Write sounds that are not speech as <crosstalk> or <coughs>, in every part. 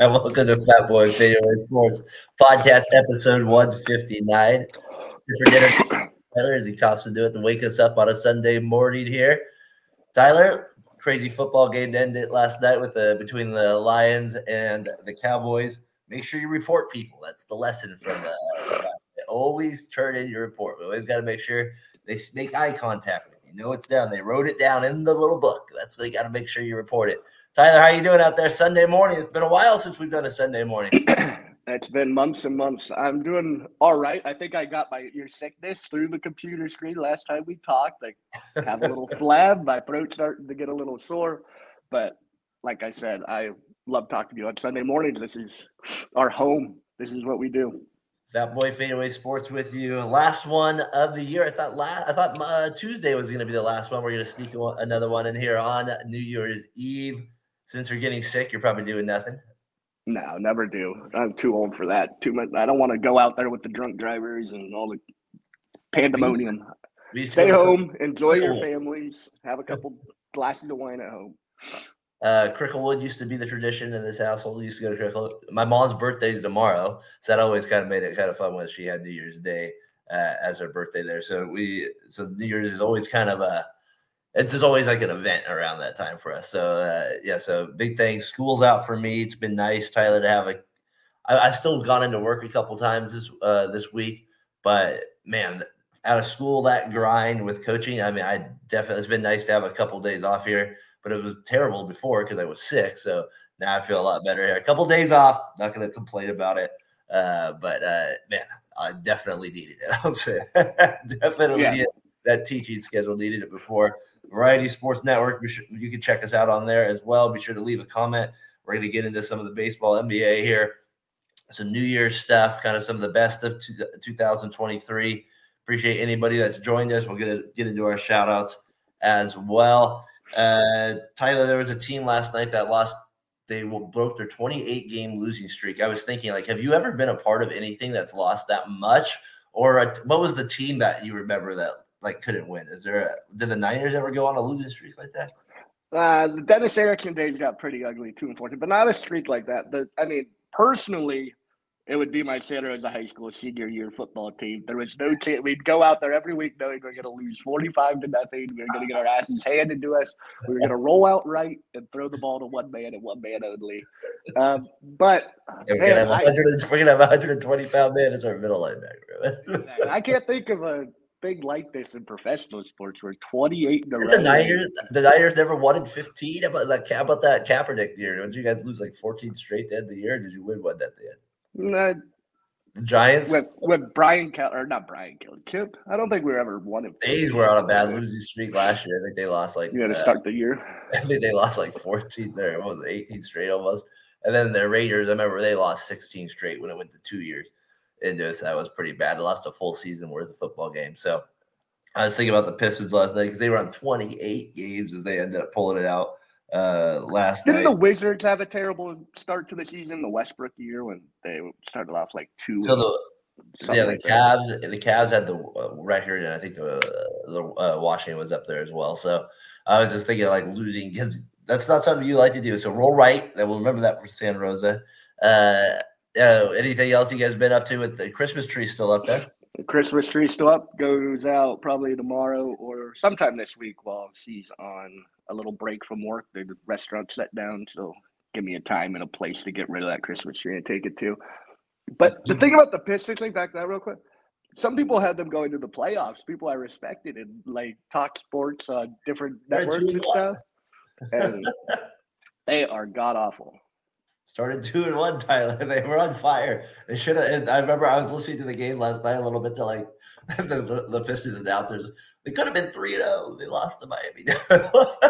<laughs> And welcome to Fat Boy Fadeaway Sports Podcast, episode 159. Forget Tyler as he comes to do it to wake us up on a Sunday morning here. Tyler, crazy football game to end it last night with the between the Lions and the Cowboys. Make sure you report people. That's the lesson from, uh. Always turn in your report. We always got to make sure they make eye contact you. Know it's down. They wrote it down in the little book. That's what you got to make sure you report it. Tyler, how you doing out there Sunday morning? It's been a while since we've done a Sunday morning. <clears throat> it's been months and months. I'm doing all right. I think I got my your sickness through the computer screen last time we talked. Like have a little <laughs> flab. My throat's starting to get a little sore. But like I said, I love talking to you on Sunday mornings. This is our home. This is what we do. That boy fadeaway sports with you. Last one of the year. I thought last. I thought uh, Tuesday was going to be the last one. We're going to sneak another one in here on New Year's Eve since you're getting sick, you're probably doing nothing. No, never do. I'm too old for that. Too much. I don't want to go out there with the drunk drivers and all the pandemonium. Stay home, enjoy your families, have a couple glasses of wine at home. Uh, Cricklewood used to be the tradition in this household. We used to go to Crickle. My mom's birthday is tomorrow, so that always kind of made it kind of fun when she had New Year's Day uh, as her birthday there. So we, so New Year's is always kind of a it's just always like an event around that time for us. So uh, yeah, so big thanks. School's out for me. It's been nice, Tyler, to have a. I, I've still gone into work a couple times this uh, this week, but man, out of school that grind with coaching. I mean, I definitely it's been nice to have a couple days off here, but it was terrible before because I was sick. So now I feel a lot better here. A couple of days off, not going to complain about it. Uh, but uh, man, I definitely needed it. <laughs> I'll say <laughs> definitely yeah. needed that teaching schedule needed it before. Variety Sports Network. Should, you can check us out on there as well. Be sure to leave a comment. We're going to get into some of the baseball NBA here, some New Year's stuff, kind of some of the best of 2023. Appreciate anybody that's joined us. We'll get get into our shout outs as well. Uh, Tyler, there was a team last night that lost. They broke their 28 game losing streak. I was thinking, like, have you ever been a part of anything that's lost that much? Or a, what was the team that you remember that like couldn't win? Is there a, did the Niners ever go on a losing streak like that? Uh, the Dennis Erickson days got pretty ugly, too, fourteen, but not a streak like that. The, I mean, personally, it would be my Santa Rosa High School senior year football team. There was no chance. We'd go out there every week knowing we are going to lose 45 to nothing. We are going to get our asses handed to us. We were going to roll out right and throw the ball to one man and one man only. Um, but yeah, we're going to have 120 pound man as our middle linebacker. I can't think of a thing like this in professional sports where 28 in a row. The Niners, the Niners never won in 15. How about that? How about that Kaepernick year? Did you guys lose like 14 straight at the end of the year? did you win one at the end? No, the Giants with with Brian Kelly or not Brian Kelly, Chip. I don't think we were ever one of. Days were on a bad losing streak last year. I think they lost like. You had to uh, start the year. <laughs> I think they lost like 14 there. What was it, 18 straight almost? And then the Raiders, I remember they lost 16 straight when it went to two years into us. That was pretty bad. They lost a full season worth of football games. So I was thinking about the Pistons last night because they were on 28 games as they ended up pulling it out uh, last Didn't night. the Wizards have a terrible start to the season? The Westbrook year when they started off like two. So the yeah, the like Cavs that. the Cavs had the uh, record, and I think the, the uh, Washington was up there as well. So I was just thinking like losing because that's not something you like to do. So roll right. That will remember that for Santa Rosa. Uh, uh, anything else you guys been up to with the Christmas tree still up there? The Christmas tree still up, goes out probably tomorrow or sometime this week while she's on a little break from work. The restaurant shut down, so give me a time and a place to get rid of that Christmas tree and take it to. But the thing about the Pistons, think back to that real quick. Some people had them going to the playoffs. People I respected and like talk sports on different networks and stuff. And <laughs> they are god awful. Started two and one, Tyler. <laughs> They were on fire. They should have. I remember I was listening to the game last night a little bit to like <laughs> the, Pistons and the Pistons announcers. They could have been three and zero. Oh. They lost to Miami. <laughs>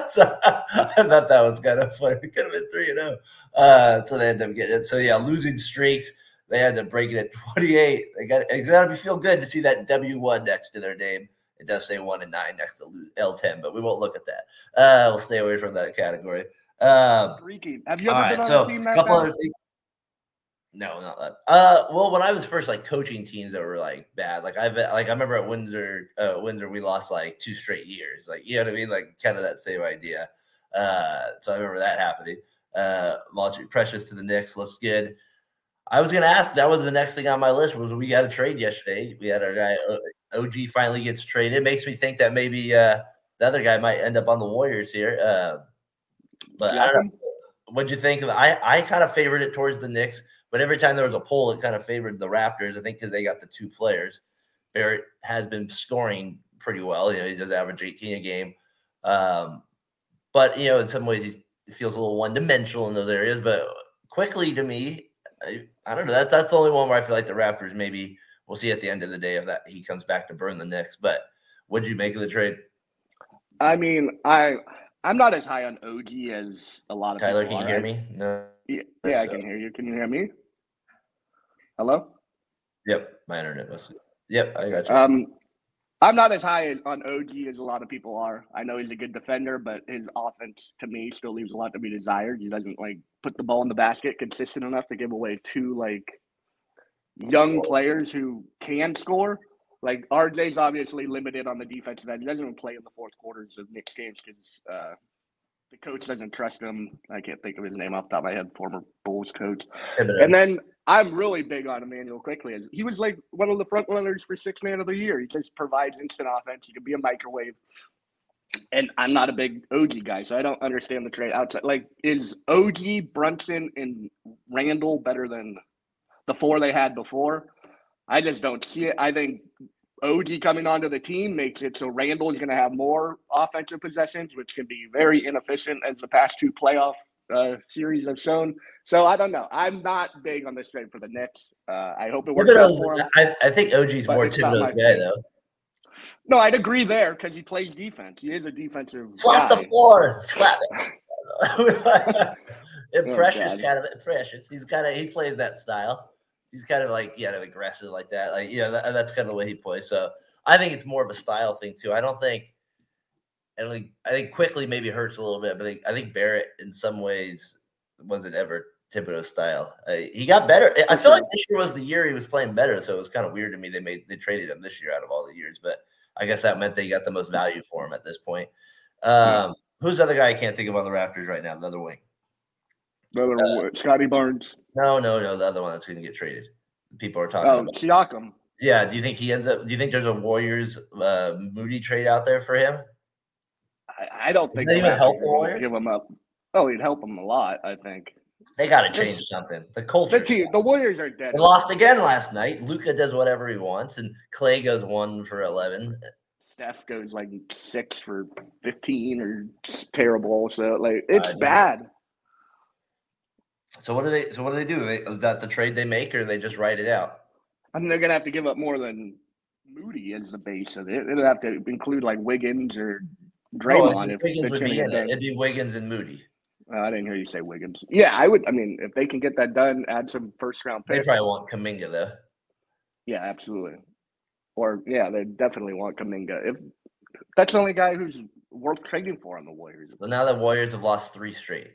so I thought that was kind of funny. They could have been three and zero. Oh. Uh, so they had them getting it. So yeah, losing streaks. They had to break it at twenty eight. They got it. Got to feel good to see that W one next to their name. It does say one and nine next to L ten, but we won't look at that. Uh, we'll stay away from that category. Um, Have you ever been right, on so a team? A couple other things. No, not that. Uh, well, when I was first like coaching teams that were like bad, like I've like I remember at Windsor, uh, Windsor we lost like two straight years, like you know what I mean, like kind of that same idea. Uh, so I remember that happening. Uh, Precious to the Knicks looks good. I was gonna ask. That was the next thing on my list. Was we got a trade yesterday? We had our guy OG finally gets traded. It makes me think that maybe uh, the other guy might end up on the Warriors here. Uh, but I don't know. What'd you think of? I I kind of favored it towards the Knicks, but every time there was a poll, it kind of favored the Raptors. I think because they got the two players. Barrett has been scoring pretty well. You know, he does average 18 a game. Um, but you know, in some ways, he feels a little one dimensional in those areas. But Quickley, to me, I, I don't know. That that's the only one where I feel like the Raptors maybe we'll see at the end of the day if that he comes back to burn the Knicks. But what did you make of the trade? I mean, I I'm not as high on OG as a lot of people. Tyler. Can you are. hear me? No. Yeah, yeah I can hear you. Can you hear me? Hello. Yep, my internet was. Yep, I got you. Um, I'm not as high on OG as a lot of people are. I know he's a good defender, but his offense to me still leaves a lot to be desired. He doesn't like put the ball in the basket consistent enough to give away two like young players who can score. Like RJ's obviously limited on the defensive end. He doesn't even play in the fourth quarters of Knicks games because uh, the coach doesn't trust him. I can't think of his name off the top of my head. Former Bulls coach. And then I'm really big on Immanuel Quickley. He was like one of the front runners for six man of the year. He just provides instant offense. He can be a microwave. And I'm not a big OG guy, so I don't understand the trade outside. Like, is OG Brunson and Randle better than the four they had before? I just don't see it. I think OG coming onto the team makes it so Randle is going to have more offensive possessions, which can be very inefficient as the past two playoff uh, series have shown. So I don't know. I'm not big on this trade for the Knicks. Uh, I hope it works out for. I, I think OG's more Thibodeau's guy, though. No, I'd agree there because he plays defense. He is a defensive. Slap guy. the floor. Slap it. <laughs> <laughs> Imprecious, oh, kind of precious. He's kind of he plays that style he's kind of like yeah, aggressive like that. Like yeah, that, that's kind of the way he plays. So I think it's more of a style thing too. I don't think. And like I think Quickley maybe hurts a little bit, but I think, I think Barrett in some ways wasn't ever Thibodeau style. Uh, he got better. I feel like this year was the year he was playing better, so it was kind of weird to me they made they traded him this year out of all the years. But I guess that meant they got the most value for him at this point. Um, who's the other guy I can't think of on the Raptors right now? The other wing. The other uh, Scottie Barnes. No, no, no. The other one that's going to get traded. People are talking oh, about Siakam. Yeah. Do you think he ends up? Do you think there's a Warriors uh, Moody trade out there for him? I, I don't think. they even help the Warriors? Give him up. Oh, he'd help him a lot. I think. They got to change something. The culture. The, team, the Warriors are dead. They lost again last night. Luka does whatever he wants, and Clay goes one for eleven. Steph goes like six for fifteen, or terrible. So like it's bad. So what do they? So what do they do? They, is that the trade they make, or they just write it out? I mean, they're gonna have to give up more than Moody as the base of it. They'll have to include like Wiggins or Draymond. No, if Wiggins would be in it. It'd be Wiggins and Moody. Uh, I didn't hear you say Wiggins. Yeah, I would. I mean, if they can get that done, add some first round picks. They probably want Kuminga though. Yeah, absolutely. Or yeah, they definitely want Kuminga. If that's the only guy who's worth trading for on the Warriors. Well, now the Warriors have lost three straight.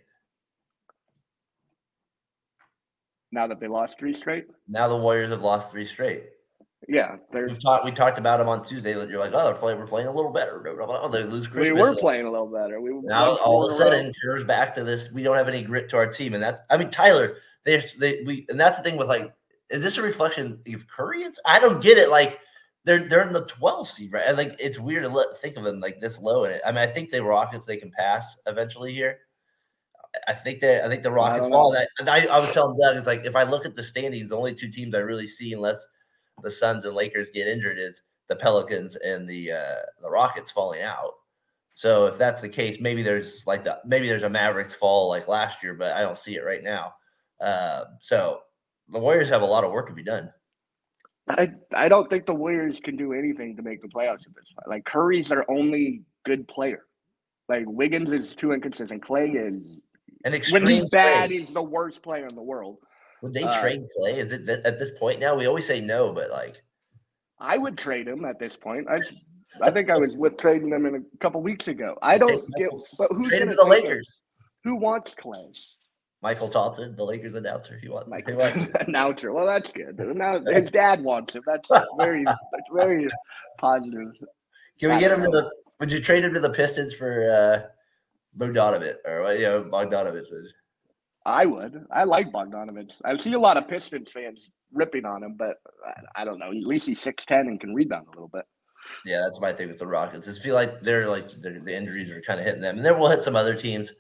Now that they lost three straight? Now the Warriors have lost three straight. Yeah, we've talked. We talked about them on Tuesday. That you're like, oh, they're playing. We're playing a little better. Oh, they lose Christmas. We were playing a little better. We now all of a sudden turns back to this. We don't have any grit to our team, and that's. I mean, Tyler. They they we and that's the thing with like, is this a reflection of Koreans? I don't get it. Like they're they're in the 12th seed, right? And like it's weird to let, think of them like this low in it. I mean, I think the Rockets they can pass eventually here. I think that I think the Rockets fall. That I, I was telling Doug, it's like if I look at the standings, the only two teams I really see, unless the Suns and Lakers get injured, is the Pelicans and the uh, the Rockets falling out. So if that's the case, maybe there's like the maybe there's a Mavericks fall like last year, but I don't see it right now. Uh, so the Warriors have a lot of work to be done. I I don't think the Warriors can do anything to make the playoffs at this point. Like Curry's their only good player. Like Wiggins is too inconsistent. Clay is an extreme when he's bad, he's the worst player in the world. Would they uh, trade Clay? Is it at this point now? We always say no, but like, I would trade him at this point. I, I think I was with trading them in a couple weeks ago. I don't get, but who's him to the Lakers? Him? Who wants Clay? Mychal Thompson, the Lakers announcer. He wants Michael <laughs> announcer. Well, that's good. Now <laughs> his dad wants him. That's very, that's very <laughs> positive. Can we get him to the? Would you trade him to the Pistons for? uh Bogdanovich or you know Bogdanovich was. I would. I like Bogdanovich. I see a lot of Pistons fans ripping on him, but I, I don't know. At least he's six ten and can rebound a little bit. Yeah, that's my thing with the Rockets. I feel like they're like they're, the injuries are kind of hitting them, and then we'll hit some other teams.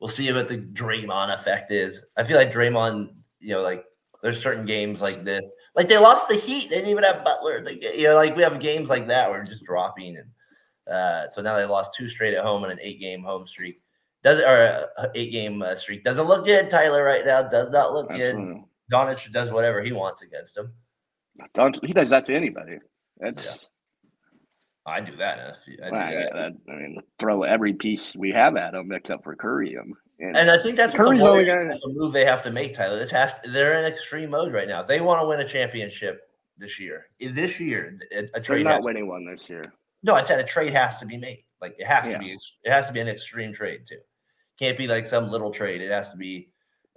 We'll see what the Draymond effect is. I feel like Draymond, you know, like there's certain games like this, like they lost the Heat. They didn't even have Butler. They, you know, like we have games like that where we're just dropping, and uh, so now they lost two straight at home and an eight game home streak. Does or uh, eight game uh, streak doesn't look good. Tyler right now does not look Absolutely. good. Doncic does whatever he wants against him. Don't he does that to anybody. That's yeah. I do that. I, do well, that. I mean, throw every piece we have at them except for Curry. And, and I think that's Curry's the, only gonna... the move they have to make, Tyler. This has they're in extreme mode right now. They want to win a championship this year. This year, a, trade. They're not winning one this year. No, I said a trade has to be made. Like it has yeah. to be. It has to be an extreme trade too. Can't be like some little trade. It has to be.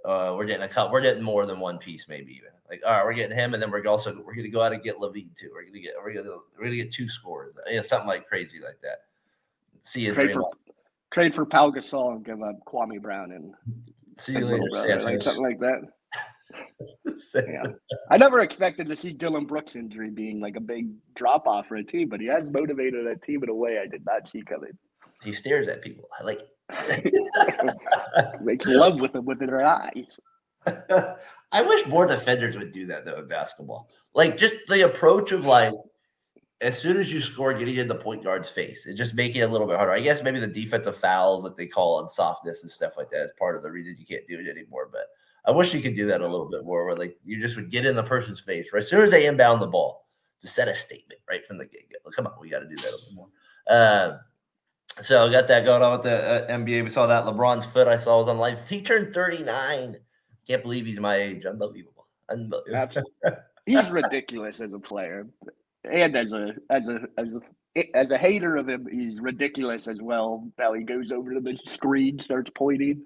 Uh, we're getting a cut. We're getting more than one piece, maybe even. Like, all right, we're getting him, and then we're also we're going to go out and get LaVine too. We're going to get we're going to we're to get two scores. Yeah, something like crazy like that. See you trade for trade for Pau Gasol and give up Kwame Brown and see you later, brother, like something like that. Yeah. <laughs> I never expected to see Dillon Brooks' injury being like a big drop off for a team, but he has motivated a team in a way I did not see coming. He stares at people. I like <laughs> makes love with them with their eyes. <laughs> I wish more defenders would do that though in basketball. Like just the approach of like as soon as you score, getting in the point guard's face and just making it a little bit harder. I guess maybe the defensive fouls that they call on softness and stuff like that is part of the reason you can't do it anymore. But I wish you could do that a little bit more, where like you just would get in the person's face right as soon as they inbound the ball, to set a statement right from the get go. Come on, we got to do that a little more. Uh, so I got that going on with the uh, NBA. We saw that LeBron's foot I saw was on live. He turned 39. Can't believe he's my age. Unbelievable. Unbelievable. <laughs> he's ridiculous as a player, and as a as a as a as a hater of him, he's ridiculous as well. How he goes over to the screen, starts pointing.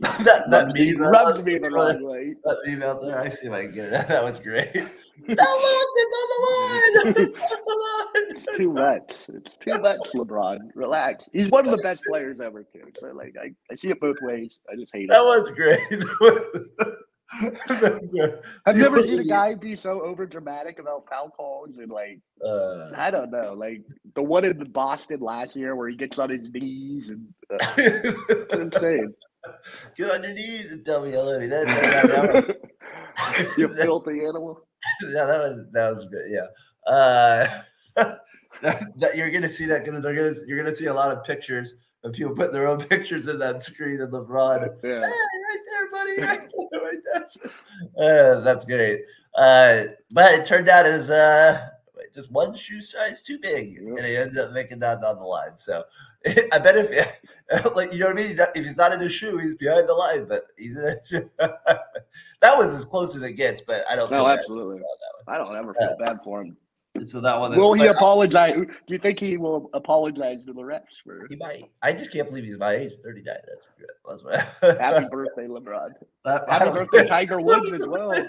<laughs> that that meme rubs me the wrong way. That meme out there, I see if I can get it. <laughs> That was great. <laughs> that look, it's on the line. It's on the line. Too much. It's too much, LeBron. Relax. He's one of the best players ever, too. So like, I, I see it both ways. I just hate that it. That was great. I've never seen a guy be so over dramatic about foul calls and like uh, I don't know, like the one in Boston last year where he gets on his knees and uh, it's insane. Get on your knees and tell me I love you. That, that, that, that <laughs> you <laughs> filthy animal. Yeah, that was that was good. Yeah. Uh, <laughs> that, you're gonna see that because they're gonna you're gonna see a lot of pictures of people putting their own pictures in that screen of LeBron. Yeah. Hey, right there, buddy. Right there, right there. Uh, that's great. Uh, but it turned out as uh, just one shoe size too big, yep. and he ends up making that down the line. So <laughs> I bet if <laughs> like you know what I mean, if he's not in his shoe, he's behind the line. But he's in a shoe. <laughs> that was as close as it gets. But I don't. No, absolutely. I don't ever feel bad for him. So that one. Will he apologize? Do you think he will apologize to the refs for? He might. I just can't believe he's my age, thirty nine. That's good. That's what... <laughs> Happy birthday, LeBron. Uh, Happy birthday, Tiger Woods as well. if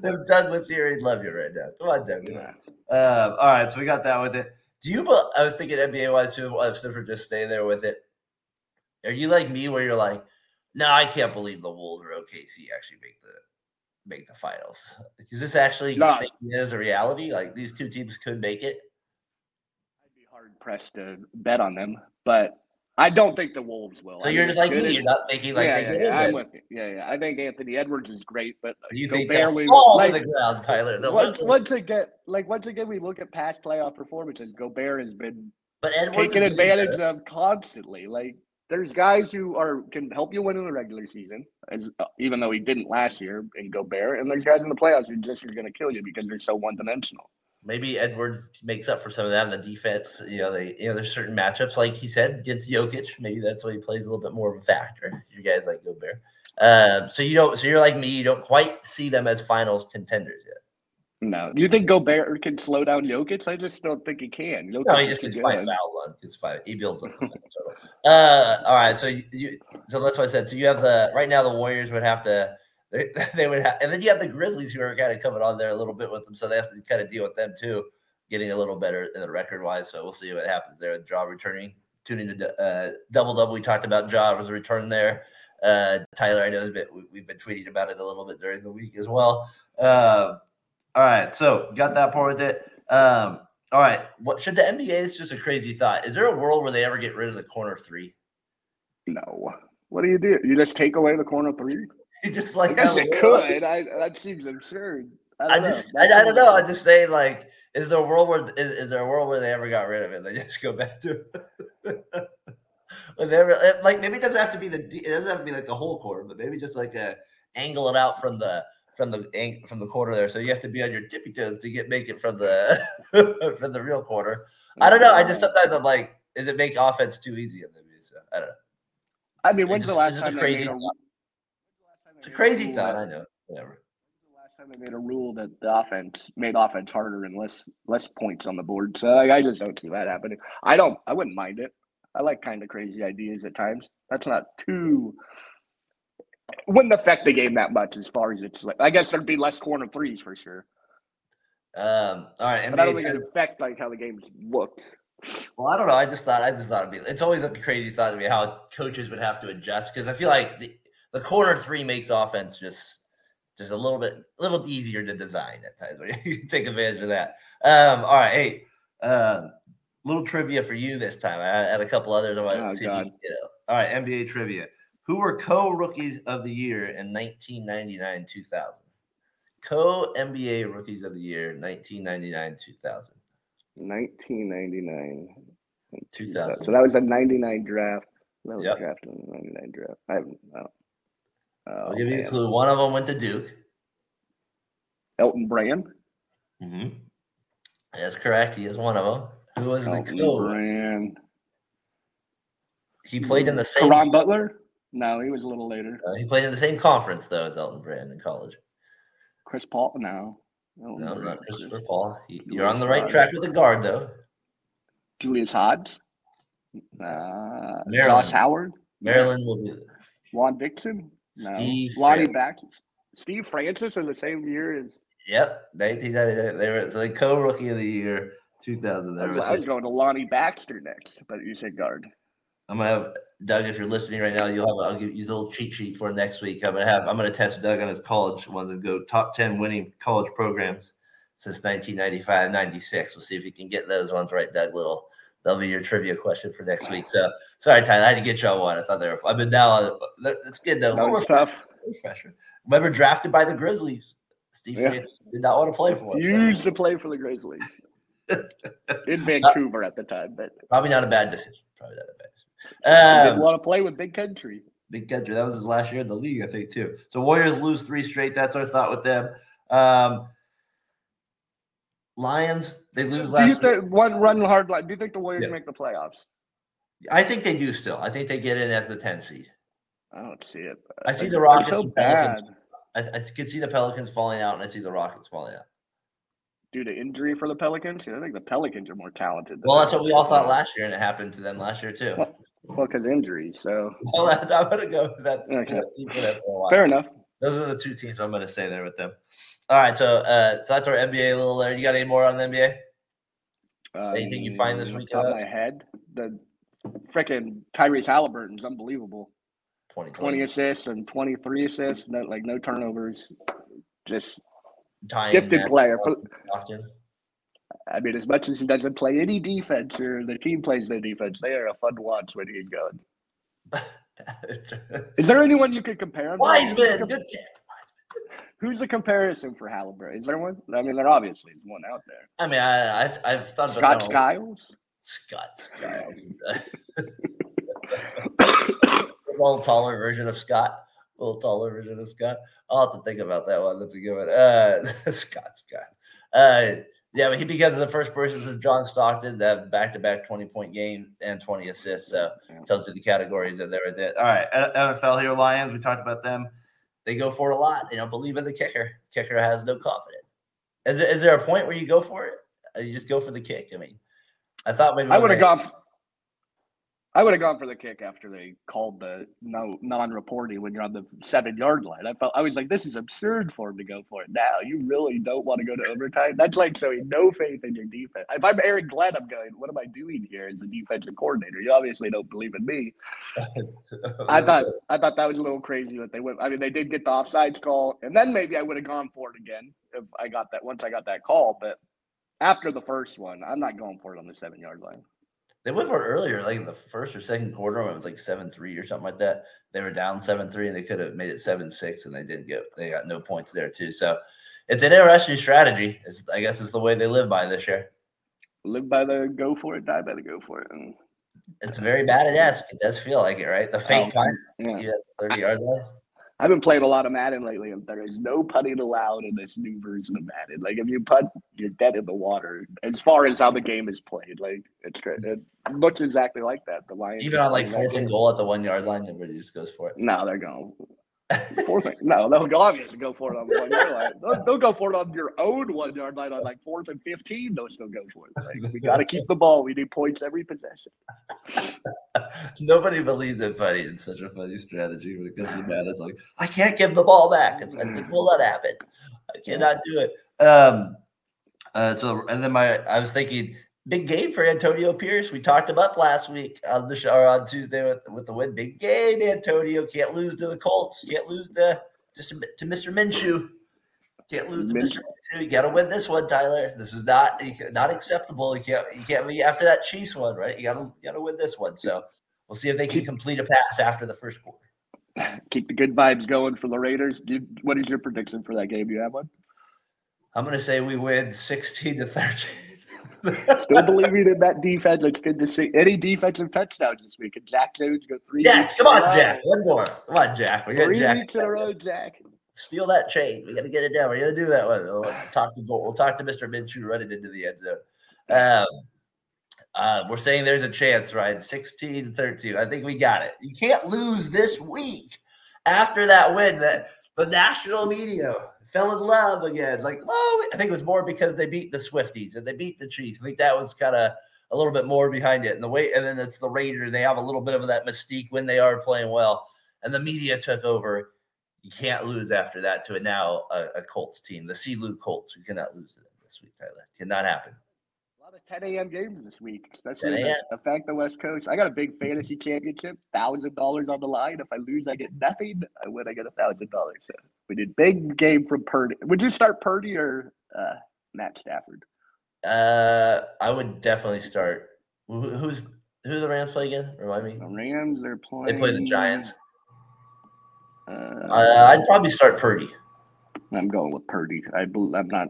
<laughs> Doug was here, he'd love you right now. Come on, Doug. Yeah. Um, all right, so we got that with it. Do you? I was thinking NBA wise too. If Stanford just stay there with it, are you like me where you're like, no, I can't believe the Wolves or OKC actually make the make the finals. Is this actually no. is a reality? Like these two teams could make it. I'd be hard pressed to bet on them, but I don't think the Wolves will. So I you're just like me. You're not thinking like yeah, yeah, yeah I'm with you. Yeah, yeah. I think Anthony Edwards is great, but you think barely fall like, the ground, Tyler. Once, once again, like once again, we look at past playoff performances. Gobert has been but Edwards taken advantage of constantly. Like there's guys who are can help you win in the regular season, as uh, even though he didn't last year in Gobert, and there's guys in the playoffs who just are going to kill you because they're so one dimensional. Maybe Edwards makes up for some of that in the defense. You know, they you know there's certain matchups like he said against Jokic. Maybe that's why he plays a little bit more of a factor. You guys like Gobert, um, so you don't. So you're like me. You don't quite see them as finals contenders yet. No, you think Gobert can slow down Jokic? I just don't think he can. Jokic no, he just gets five fouls on. Gets five. He builds up the total. Uh, all right. So you, so that's what I said. So you have the right now. The Warriors would have to. They, <laughs> they would have, and then you have the Grizzlies who are kind of coming on there a little bit with them, so they have to kind of deal with them too, getting a little better in the record wise. So we'll see what happens there. Draw returning tuning to uh, Double Double. We talked about Ja was a return there. Uh, Tyler, I know has been, we- we've been tweeting about it a little bit during the week as well. Um, all right, so got that part with it. Um, all right, what should the NBA? It's just a crazy thought. Is there a world where they ever get rid of the corner three? No. What do you do? You just take away the corner three? <laughs> You just I like guess it could. I, that seems absurd. I, I don't know. just, I, I don't know. I'm just say like, is there a world where is, is there a world where they ever got rid of it? They just go back to <laughs> when they like maybe it doesn't have to be the it doesn't have to be like the whole quarter, but maybe just like a angle it out from the from the from the quarter there. So you have to be on your tippy toes to get make it from the <laughs> from the real quarter. I don't know. I just sometimes I'm like, is it make offense too easy in the NBA? So I don't know. I mean, when's the last it's just a time crazy a, thought. when's the last time they It's a crazy thought. I know. Whatever. the last time they made a rule that the offense made offense harder and less less points on the board. So like, I just don't see that happening. I don't. I wouldn't mind it. I like kind of crazy ideas at times. That's not too. Wouldn't affect the game that much as far as it's like. I guess there'd be less corner threes for sure, Um. All right. but I don't think it'd affect like how the game's looked. Well, I don't know. I just thought I just thought it'd be. It's always a crazy thought to me how coaches would have to adjust because I feel like the, the corner three makes offense just just a little bit a little easier to design at times. <laughs> Where you take advantage of that. Um, all right, hey, uh, little trivia for you this time. I had a couple others. I want Oh, to see you God. can get it. All right, NBA trivia. Who were co-rookies of the year in 1999-2000? Co-NBA rookies of the year 1999-2000. 1999. 2000. So that was a 99 draft. That was Yep. drafted in the 99 draft. I haven't. Oh, I'll give you a clue. One of them went to Duke. Elton Brand. Mm-hmm. That's correct. He is one of them. Who was the Elton co? Brand. He played in the same. Caron Butler? No, he was a little later. uh, he played in the same conference though as Elton Brand in college. Chris Paul? No. No, Brand. not Christopher Paul. He- you're on the right track with the guard though. Julius Hodge? Uh. Josh Howard? Maryland will be. Juan Dixon? No. Steve Lonnie. Back. Steve Francis in the same year as. Yep, 1999. They were so the co-rookie of the year, 2000. I was, was I was going to Lonnie Baxter next, but you said guard. I'm gonna have Doug. If you're listening right now, you'll have. I'll give you a little cheat sheet for next week. I'm gonna have. I'm gonna test Doug on his college ones and go top ten winning college programs since 1995, 96. We'll see if you can get those ones right, Doug. Little. That'll be your trivia question for next week. So sorry, Tyler. I had to get you on one. I thought they were. I've been now. It's good though. That was tough. refresher. Remember drafted by the Grizzlies. Steve Yeah. Francis did not want to play for. Used to play for the Grizzlies. <laughs> In uh, Vancouver at the time, but Probably not a bad decision. Probably not a bad he didn't Um, want to play with Big Country. Big Country. That was his last year in the league, I think, too. So Warriors lose three straight. That's our thought with them. Um, Lions, they lose Do you last. think one run hard line? Do you think the Warriors Yeah. make the playoffs? I think they do still. I think they get in as the 10 seed. I don't see it. I see the Rockets so bad I, I could see the Pelicans falling out, and I see the Rockets falling out. due to injury for the Pelicans. I think the Pelicans are more talented. than Well, that's what we all thought last year, and it happened to them last year, too. Well, <laughs> because injury. So <laughs> Well, that's, I'm going to go. That's Okay. keep it up for a while. fair enough. Those are the two teams I'm going to say there with them. All right, so uh, so that's our NBA little there. You got any more on the NBA? Anything you find this Um, week, Top of uh, my head, the freaking Tyrese Halliburton's unbelievable. 2020. 20 assists and 23 assists, no, like no turnovers. Just Tying gifted player. I mean, as much as he doesn't play any defense or the team plays no defense, they are a fun watch when he's going. <laughs> Is there anyone you could compare him? to? Wiseman, good. Who's the comparison for Halliburton? Is there one? I mean, there obviously is one out there. I mean, I, I've, I've thought Scott about Skiles. Scott Skiles. <laughs> a little taller version of Scott. A little taller version of Scott. I'll have to think about that one. That's a good one. Uh, <laughs> Scott Scott. Uh, yeah, but he becomes the first person since John Stockton to have back-to-back 20-point game and 20 assists. So tells you the categories that they're in. All right, NFL here, Lions. We talked about them. They go for it a lot. They don't believe in the kicker. Kicker has no confidence. Is there, is there a point where you go for it? Uh, You just go for the kick. I mean, I thought maybe I would have gone. I would have gone for the kick after they called the no non-reporting when you're on the seven yard line. I felt I was like, this is absurd for him to go for it now. You really don't want to go to overtime. That's like showing no faith in your defense. If I'm Aaron Glenn, I'm going, what am I doing here as the defensive coordinator? You obviously don't believe in me. <laughs> I thought I thought that was a little crazy that they went. I mean, they did get the offsides call, and then maybe I would have gone for it again if I got that once I got that call. But after the first one, I'm not going for it on the seven yard line. They went for it earlier, like in the first or second quarter, when it was like seven three or something like that. They were down seven three, and they could have made it seven six, and they didn't get. They got no points there too. So it's an interesting strategy. It's, I guess it's the way they live by this year. Live by the go for it, die by the go for it. And It's very bad at esque. It does feel like it, right? The fake Oh, punt, yeah. yeah, thirty yard line. I've been playing a lot of Madden lately, and there is no putting allowed in this new version of Madden. Like if you putt, you're dead in the water. As far as how the game is played, like it's. It looks exactly like that. The Lions Even on like fourth and goal at the one yard line, everybody just goes for it. No, they're going fourth. and- no, they'll go obviously go for it on one yard line. They'll, they'll go for it on your own one yard line on like fourth and fifteen. They'll still go for it. Like we got to keep the ball. We need points every possession. <laughs> Nobody believes it funny. It's such a funny strategy when it comes to. It's like I can't give the ball back. It's like it will not happen. I cannot do it. Um. Uh, so and then my I was thinking big game for Antonio Pierce. We talked him up last week on the show or on Tuesday with, with the win. Big game, Antonio can't lose to the Colts. Can't lose to just to Mr. Minshew. Can't lose to Mr. Minshew. You got to win this one, Tyler. This is not not acceptable. You can't you can't be after that Chiefs one, right? You got to got to win this one. So we'll see if they can complete a pass after the first quarter. <laughs> Keep the good vibes going for the Raiders. You- what is your prediction for that game? Do You have one? I'm gonna say we win 16 to 13. Still believing in that defense. It's good to see any defensive touchdowns this week. And Jack Jones go three. yes, come on, row. Jack. One more. Come on, Jack. We're gonna Three Jack. weeks in a row, Jack. Steal that chain. We gotta get it down. We're gonna do that one. We'll talk to we'll talk to Mr. Minshew running into the end zone. Um, uh, we're saying there's a chance, right? 16 13. I think we got it. You can't lose this week after that win. That the national media fell in love again. Like, oh, I think it was more because they beat the Swifties and they beat the Chiefs. I think that was kind of a little bit more behind it. And the way, and then it's the Raiders. They have a little bit of that mystique when they are playing well, and the media took over. You can't lose after that to a now a, a Colts team, the C. Luke Colts. You cannot lose to them this week, Tyler. Cannot happen. A lot of 10 a.m. games this week, 10 especially a.m.. that affect the West Coast. I got a big fantasy championship, thousand dollars on the line. If I lose, I get nothing. I win, I get a thousand dollars. So we did big game from Purdy. Would you start Purdy or uh, Matt Stafford? Uh, I would definitely start. Who, who's who the Rams play again? Remind me. The Rams, they're playing. They play the Giants. Uh, Uh, I'd probably start Purdy. I'm going with Purdy. I I'm not.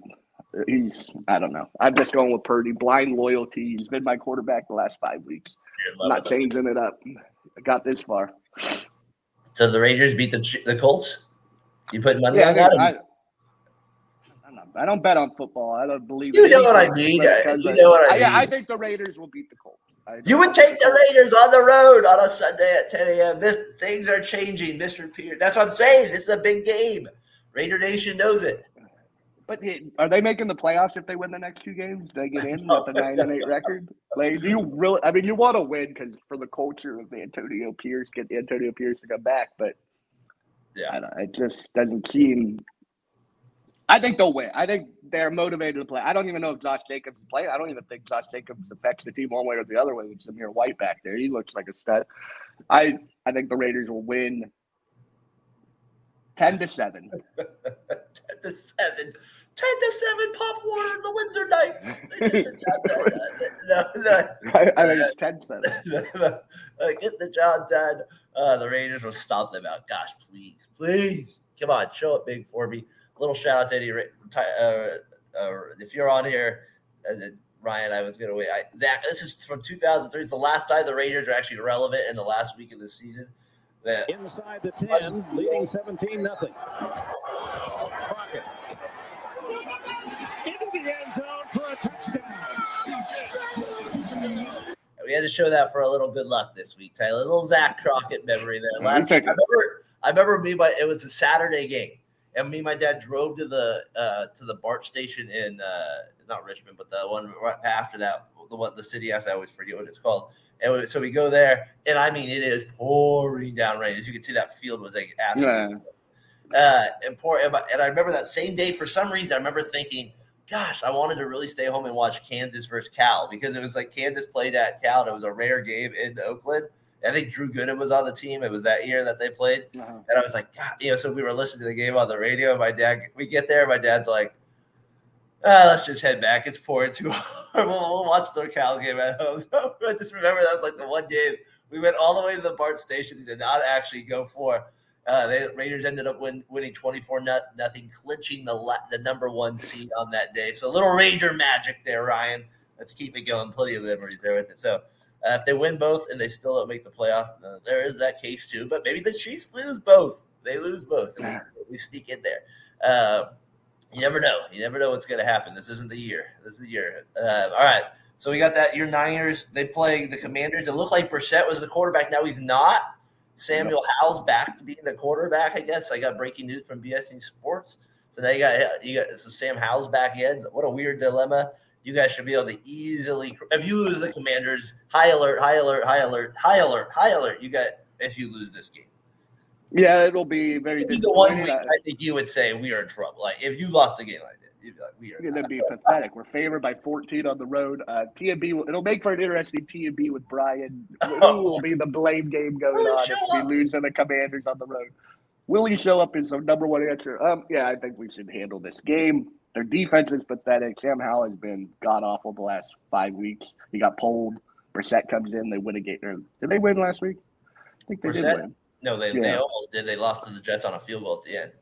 He's. I don't know. I'm just going with Purdy. Blind loyalty. He's been my quarterback the last five weeks. I'm not changing it up. I got this far. So the Raiders beat the the Colts. You put money Yeah, on that? I, I don't bet on football. I don't believe. You know what I mean. that you know what I yeah, I mean. think the Raiders will beat the Colts. You would take the Raiders on the road on a Sunday at 10 a.m. This things are changing, Mr. Pierce. That's what I'm saying. This is a big game. Raider Nation knows it. But are they making the playoffs if they win the next two games? Do they get in with a <laughs> nine and eight record? Like, do you really? I mean, you want to win because for the culture of the Antonio Pierce, get the Antonio Pierce to come back. But Yeah. I don't, it just doesn't seem. I think they'll win. I think they're motivated to play. I don't even know if Josh Jacobs is playing. I don't even think Josh Jacobs affects the team one way or the other way with Zamir White back there. He looks like a stud. I I think the Raiders will win ten to seven. <laughs> 10 to 7. 10 to 7, Pop Warner the Windsor Knights. <laughs> They get the job done. <laughs> No, no. I, I think it's 10-7. Uh, Get the job done. Uh, the Raiders will stomp them out. Gosh, please, please, come on, show it big for me. A little shout out to Eddie. Uh, uh, if you're on here, uh, Ryan, I was gonna wait. I, Zach, this is from 2003. It's the last time the Raiders are actually relevant in the last week of the season. That Inside the 10, leading 17 nothing. Crockett. Into the end zone for a touchdown. we had to show that for a little good luck this week, Tyler. A little Zack Crockett memory there. Last we week, I remember, I remember me, but it was a Saturday game, and me and my dad drove to the uh, to the BART station in uh, not Richmond, but the one right after that, the one the city after that. I always forget what it's called. And we, so we go there, and I mean, it is pouring down rain. As you can see, that field was like absolutely Yeah. uh, and poor. And I- and I remember that same day, for some reason, I remember thinking, "Gosh, I wanted to really stay home and watch Kansas versus Cal because it was like Kansas played at Cal. And it was a rare game in Oakland. I think Drew Gooden was on the team. It was that year that they played, Uh-huh. and I was like, God, you know. So we were listening to the game on the radio. My dad, we get there, my dad's like, ah, "Let's just head back. It's pouring too hard. <laughs> We'll, we'll watch the Cal game at home." So <laughs> I just remember that was like the one game we went all the way to the BART station. and Did not actually go for. Uh, the Raiders ended up win, winning 24 not, nothing, clinching the la- the number one seed on that day. So a little Ranger magic there, Ryan. Let's keep it going. Plenty of memories there with it. So uh, if they win both and they still don't make the playoffs, uh, there is that case too. But maybe the Chiefs lose both. They lose both. We, we sneak in there. You never know. You never know what's going to happen. This isn't the year. This is the year. Uh, all right. So we got that. Your Niners. They play the Commanders. It looked like Brissett was the quarterback. Now he's not. Samuel Howell's back to being the quarterback. I guess I got breaking news from BSC Sports. So now you got you got so Sam Howell's back in. What a weird dilemma. You guys should be able to easily. If you lose the Commanders, high alert, high alert, high alert, high alert, high alert. You got if you lose this game. Yeah, it'll be very Maybe the one week I think you would say we are in trouble. Like if you lost a game like that, you'd be like, we are. Gonna be pathetic. We're favored by 14 on the road. Uh, TMB, will- it'll make for an interesting TMB with Brian. Who <laughs> will be the blame game going Will on if we up? lose to the Commanders on the road? Will he show up is the number one answer. Um, yeah, I think we should handle this game. Their defense is pathetic. Sam Howell has been god awful the last five weeks. He got pulled. Brissett comes in. They win a game. Did they win last week? I think they Brissett? did win. No, they, they almost did. They lost to the Jets on a field goal at the end.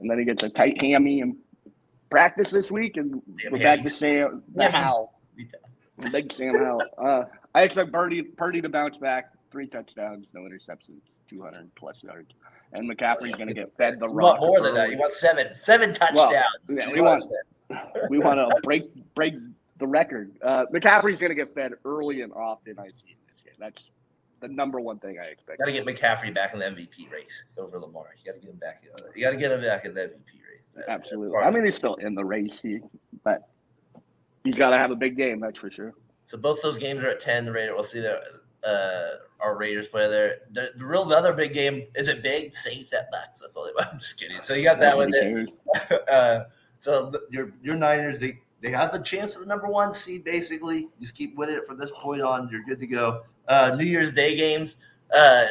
And then he gets a tight hammy and practice this week, and Damn we're back to. Sam <laughs> Hammies. Howell. We- Big Sam Howell. <laughs> Uh, I expect Purdy, Purdy to bounce back. Three touchdowns, no interceptions, 200 plus yards. And McCaffrey's going to get fed the rock. more than that. early. You want seven, seven touchdowns. yeah, we want <laughs> we want to break break the record. Uh, McCaffrey's going to get fed early and often. I see in this game. That's the number one thing I expect. Got to get McCaffrey back in the MVP race over Lamar. You got to get him back. You got to get him back in the MVP race. Absolutely. I mean, he's still in the race, he, but he's got to have a big game. That's for sure. So both those games are at ten. The Raiders. We'll see their uh, our Raiders play there. The, the real the other big game is it big Saints at Bucks. That's all. They, <laughs> I'm just kidding. So you got that one there. <laughs> uh, so the, your your Niners they they have the chance for the number one seed. Basically, just keep winning it from this point on. You're good to go. Uh, New Year's Day games. Uh,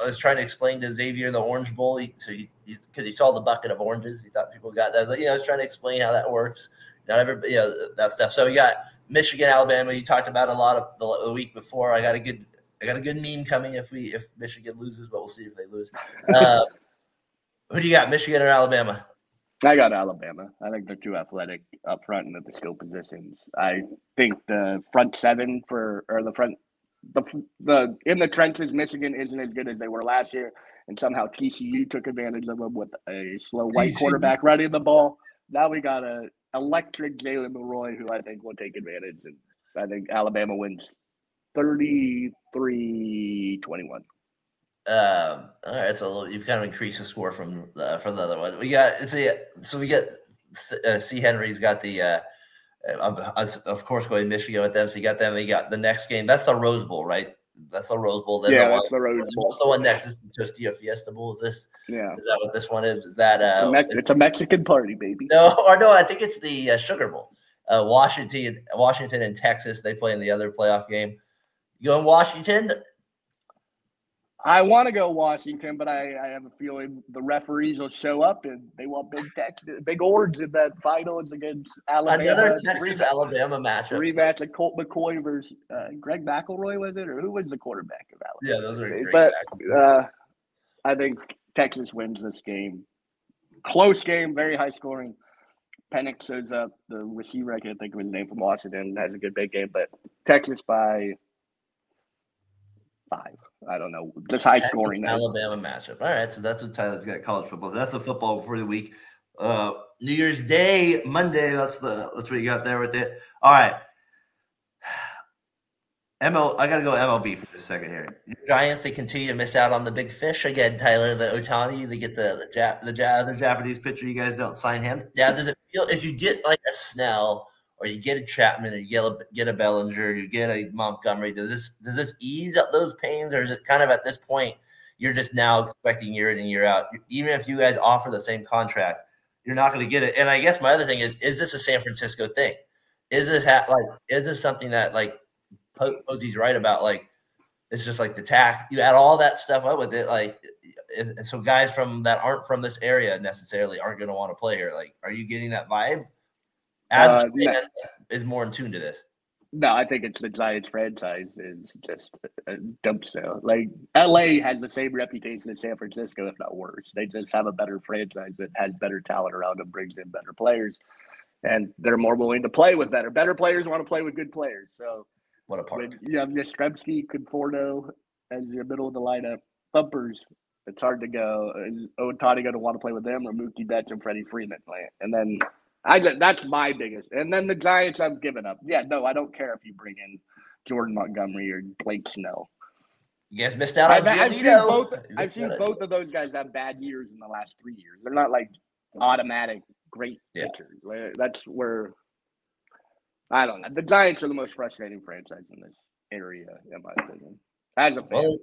I was trying to explain to Xavier the Orange Bowl. He, so he because he, saw the bucket of oranges, he thought people got that. You know, I was trying to explain how that works. Not everybody, you know, that stuff. So we got Michigan, Alabama. You talked about a lot of the, the week before. I got a good. I got a good meme coming if we if Michigan loses, but we'll see if they lose. <laughs> Uh, who do you got, Michigan or Alabama? I got Alabama. I think they're too athletic up front and at the skill positions. I think the front seven for or the front the the in the trenches, Michigan isn't as good as they were last year, and somehow TCU took advantage of them with a slow white quarterback running the ball. Now we got a electric Jalen Milroe who I think will take advantage, and I think Alabama wins 33-21. Um, all right, so little, you've kind of increased the score from the from the other one. We got it's a so we got uh, C Henry's got the uh, uh, of- of course going to Michigan with them. So you got them. You got the next game. That's the Rose Bowl, right? That's the Rose Bowl. Then yeah, the one, that's the Rose Bowl. what's the one next? Is it Tostitos Fiesta Bowl? Is this Yeah, is that what this one is? Is that it's uh a, Mex- it's a Mexican party, baby. no <laughs> or no? I think it's the uh, Sugar Bowl. Uh, Washington, Washington, and Texas. They play in the other playoff game. You going Washington? I want to go Washington, but I, I have a feeling the referees will show up and they want big Texas, big orange in that finals against Alabama. Another Texas rematch- Alabama matchup. rematch of Colt McCoy versus uh, Greg McElroy, was it, or who was the quarterback of Yeah, those are great. But uh, I think Texas wins this game. Close game, very high scoring. Penix shows up, the receiver. I can't think of his name from Washington. Has a good big game, but Texas by five. I don't know, just high Texas, scoring. Alabama matchup. All right, so that's what Tyler's got college football. That's the football for the week. Uh, New Year's Day, Monday. That's the that's what you got there with it. All right. <sighs> ML, I gotta go MLB for just a second here. Giants, they continue to miss out on the big fish again. Tyler, the Ohtani, they get the the, Jap, the Jap, other Japanese pitcher. You guys don't sign him. Yeah, does it feel if you get like a Snell or you get a Chapman or you get a, get a Bellinger, you get a Montgomery? Does this does this ease up those pains, or is it kind of at this point you're just now expecting year in and year out? Even if you guys offer the same contract, you're not going to get it. And I guess my other thing is, is this a San Francisco thing? Is this ha- like is this something that like Posey's right about like it's just like the tax. You add all that stuff up with it, like so guys from that aren't from this area necessarily aren't going to want to play here. Like, are you getting that vibe? As Uh, fan is more in tune to this. No, I think it's the Giants franchise is just a dumpster. Like LA has the same reputation as San Francisco, if not worse. They just have a better franchise that has better talent around them, brings in better players, and they're more willing to play with better. Better players want to play with good players. So What a part. you have Yastrzemski, Conforto as your middle of the lineup, bumpers, it's hard to go. Is Ohtani going to want to play with them or Mookie Betts and Freddie Freeman? And then I that's my biggest. And then the Giants, I'm giving up. Yeah, no, I don't care if you bring in Jordan Montgomery or Blake Snell. You guys missed out on I've, I've seen both. I've seen both of those guys have bad years in the last three years. They're not like automatic great Yeah. pitchers. That's where I don't know. The Giants are the most frustrating franchise in this area, in my opinion. As a fan, Well,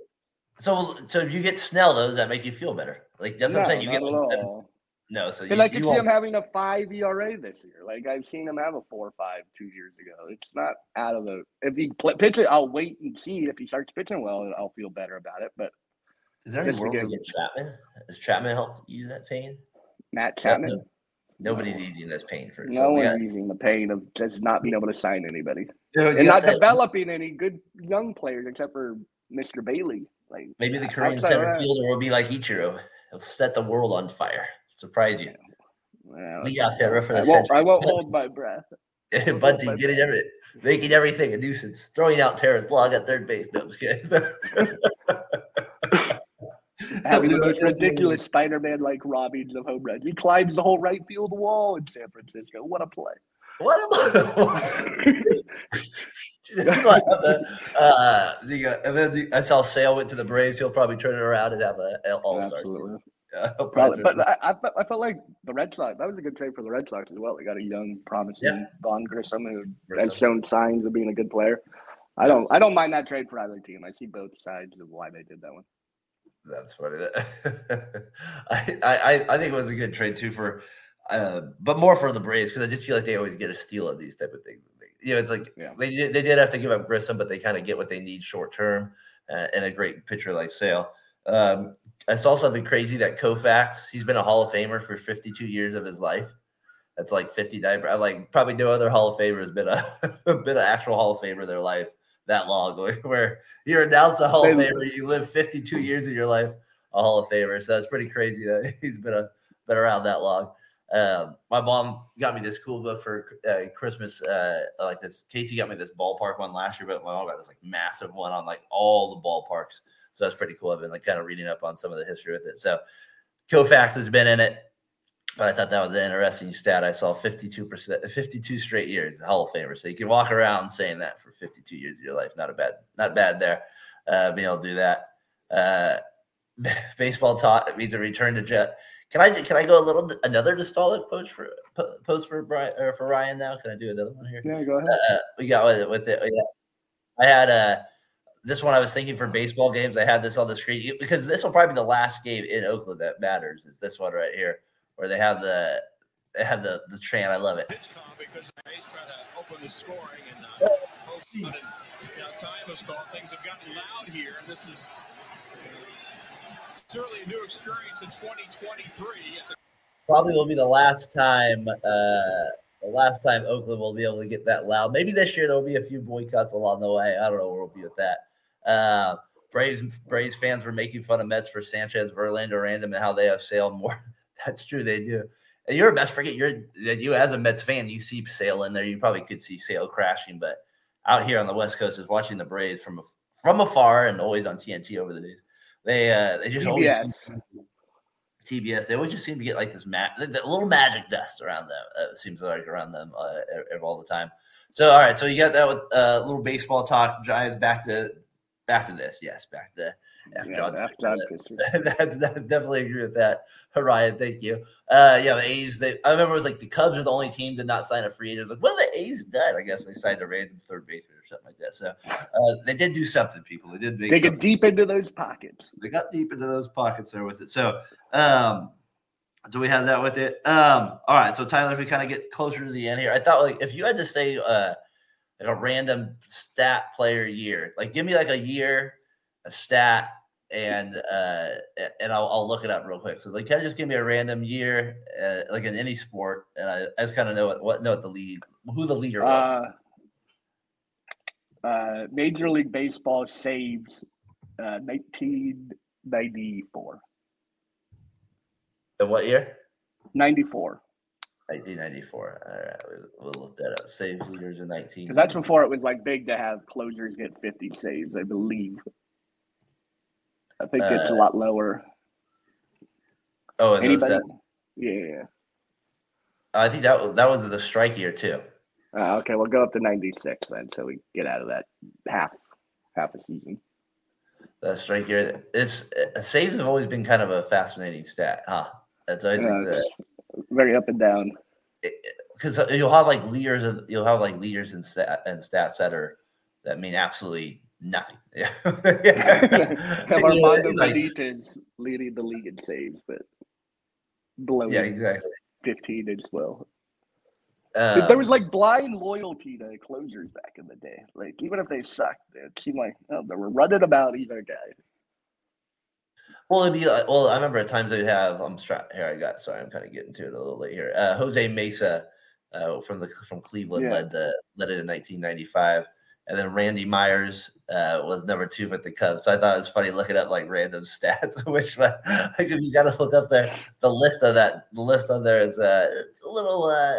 so so if you get Snell though, does that make you feel better? Like that's what I'm saying. You get like. No, so you, I you see him having a five ERA this year. Like I've seen him have a four or five two years ago. It's not out of the. If he pl- pitch it, I'll wait and see. If he starts pitching well, I'll feel better about it. But is there any world to get Chapman? Does Chapman help ease that pain? Matt Chapman, Nobody's No. easing this pain for no one's got- using the pain of just not being able to sign anybody you know, and not that- developing any good young players except for Mr. Bailey. Like Maybe the Korean center fielder will be like Ichiro. He'll set the world on fire. Surprise you. well, We got the I won't. I won't <laughs> hold my breath. <laughs> Bunty getting every, making everything a nuisance, throwing out Terrence Long at third base. No, I'm just kidding. <laughs> Having the most ridiculous Spider-Man like robbings of home runs. He climbs the whole right field wall in San Francisco. What a play! what a I? uh, the, and then the, I saw Sale went to the Braves. He'll probably turn it around and have an All Star. <laughs> Probably, but I, I, felt, I felt like the Red Sox. That was a good trade for the Red Sox as well. They got a young, promising Yeah. Vaughn Grissom who Grissom. has shown signs of being a good player. I don't. I don't mind that trade for either team. I see both sides of why they did that one. That's funny. <laughs> I, I I think it was a good trade too for, uh, but more for the Braves because I just feel like they always get a steal of these type of things. You know, it's like Yeah. they did, they did have to give up Grissom, but they kind of get what they need short term, uh, and a great pitcher like Sale. Um, I saw something crazy that Koufax. He's been a Hall of Famer for 52 years of his life. That's like 59. I Like probably no other Hall of Famer has been a <laughs> been an actual Hall of Famer in their life that long. <laughs> Where you're announced a Hall of Famer, you live 52 years of your life a Hall of Famer. So it's pretty crazy that <laughs> he's been a been around that long. Um, my mom got me this cool book for uh, Christmas. Uh, like this, Casey got me this ballpark one last year, but my mom got this like massive one on like all the ballparks. So that's pretty cool. I've been like kind of reading up on some of the history with it. So Koufax has been in it, but I thought that was an interesting stat. I saw 52%, 52 straight years, Hall of Famer. So you can walk around saying that for 52 years of your life. Not a bad, not bad there. Uh, being able to do that. Uh, <laughs> baseball talk means a return to jet. Can I can I go a little bit another nostalgic post for po- post for Brian or for Ryan now? Can I do another one here? Yeah, go ahead. Uh, we got with it with it. Yeah. I had uh this one I was thinking for baseball games. I had this on the screen because this will probably be the last game in Oakland that matters. Is this one right here where they have the they have the the chant. I love it. because the A's try to open the scoring and uh, you know, time gone. Things have gotten loud here. This is certainly a new experience in 2023. Probably will be the last time. Uh, the last time Oakland will be able to get that loud. Maybe this year there will be a few boycotts along the way. I don't know where we'll be with that. Uh, Braves Braves fans were making fun of Mets for Sanchez, Verlander, Random, and how they have Sale more. <laughs> That's true, they do. And you're a Mets. Forget you're that you as a Mets fan, you see Sale in there. You probably could see Sale crashing, but out here on the West Coast is watching the Braves from from afar and always on TNT over the days. They uh they just always TBS. TBS. They always just seem to get like this ma- the, the little magic dust around them. Uh, seems like around them uh, all the time. So all right, so you got that with a uh, little baseball talk. Giants back to back to this. Yes, back to F. Yeah, John. F. John <laughs> that's, that's definitely agree with that. Ryan, thank you. Uh, yeah, the A's. They, I remember it was like the Cubs are the only team to not sign a free agent. Like, what have the A's done? I guess they signed a random third baseman or something like that. So uh, they did do something. People, they did make Digging something. deep into those pockets. They got deep into those pockets there with it. So, um, so we have that with it. Um, all right. So Tyler, if we kind of get closer to the end here, I thought like if you had to say uh like a random stat player year, like give me like a year, a stat, and uh and I'll, I'll look it up real quick. So like kind of just give me a random year, uh, like in any sport, and I, I just kind of know what, what know what the lead who the leader was. Uh, uh, Major League Baseball saves uh, 1994. In what year? 94. 1994. All right, we'll, we'll look that up. Saves leaders in 19. Because that's before it was like big to have closers get 50 saves, I believe. I think it's a Uh, lot lower. oh, and those Anybody? stats. Yeah. I think that was that was the strike year too. Uh, okay, we'll go up to 96 then, so we get out of that half half a season. The strike year. It's uh, saves have always been kind of a fascinating stat, huh? That's always Yeah, like the very up and down. because you'll have like leaders and you'll have like leaders and stat and stats that are that mean absolutely nothing. <laughs> Yeah. have You know, Armando like- Benitez leading the league in saves, but below yeah, exactly. 15 as well. Um, there was like blind loyalty to closers back in the day. Like even if they sucked, it seemed like oh, they were running about. either guy. Well, it'd be like, well, I remember at times they'd have. I'm sorry, here I got. Sorry, I'm kind of getting to it a little late here. Uh, Jose Mesa, uh, from the from Cleveland Yeah. led the led it in 1995, and then Randy Myers uh, was number two with the Cubs. So I thought it was funny looking up like random <laughs> stats. Which if you got to look up there, the list of that the list on there is uh, it's a little uh,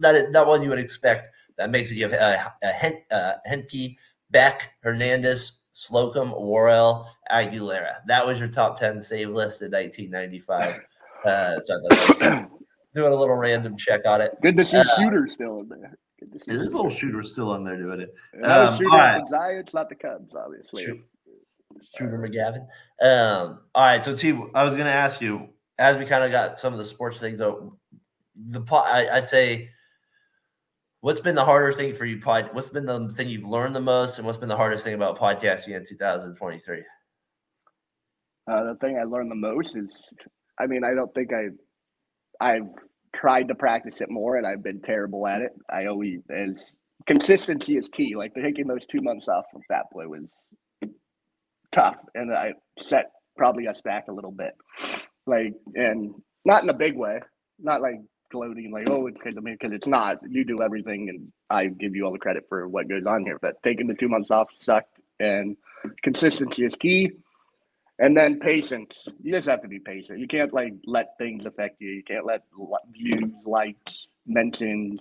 not not one you would expect. That makes it you have uh, uh, Hen- uh, Henke, Beck, Hernandez, Slocum, Worrell, Aguilera. That was your top 10 save list in 1995. <laughs> Uh, so I thought that was <clears throat> doing a little random check on it. Good to see Uh, Shooter still in there. Good to see This little shooter still on there doing it. And was um, Shooter right. the Giants, not the Cubs, obviously. Shoot. Shooter McGavin. Um, all right. So, T, I was going to ask you as we kind of got some of the sports things out, the I'd say, what's been the harder thing for you? Pod, what's been the thing you've learned the most, and what's been the hardest thing about podcasting in 2023? Uh, the thing I learned the most is, I mean, I don't think I, I've tried to practice it more, and I've been terrible at it. I always as consistency is key. Like taking those two months off from Fat Boy was tough, and I set probably us back a little bit. Like, and not in a big way, not like gloating, like oh, it's because I mean, because it's not. You do everything, and I give you all the credit for what goes on here. But taking the two months off sucked, and consistency is key. And then patience. You just have to be patient. You can't like let things affect you. You can't let views, likes, mentions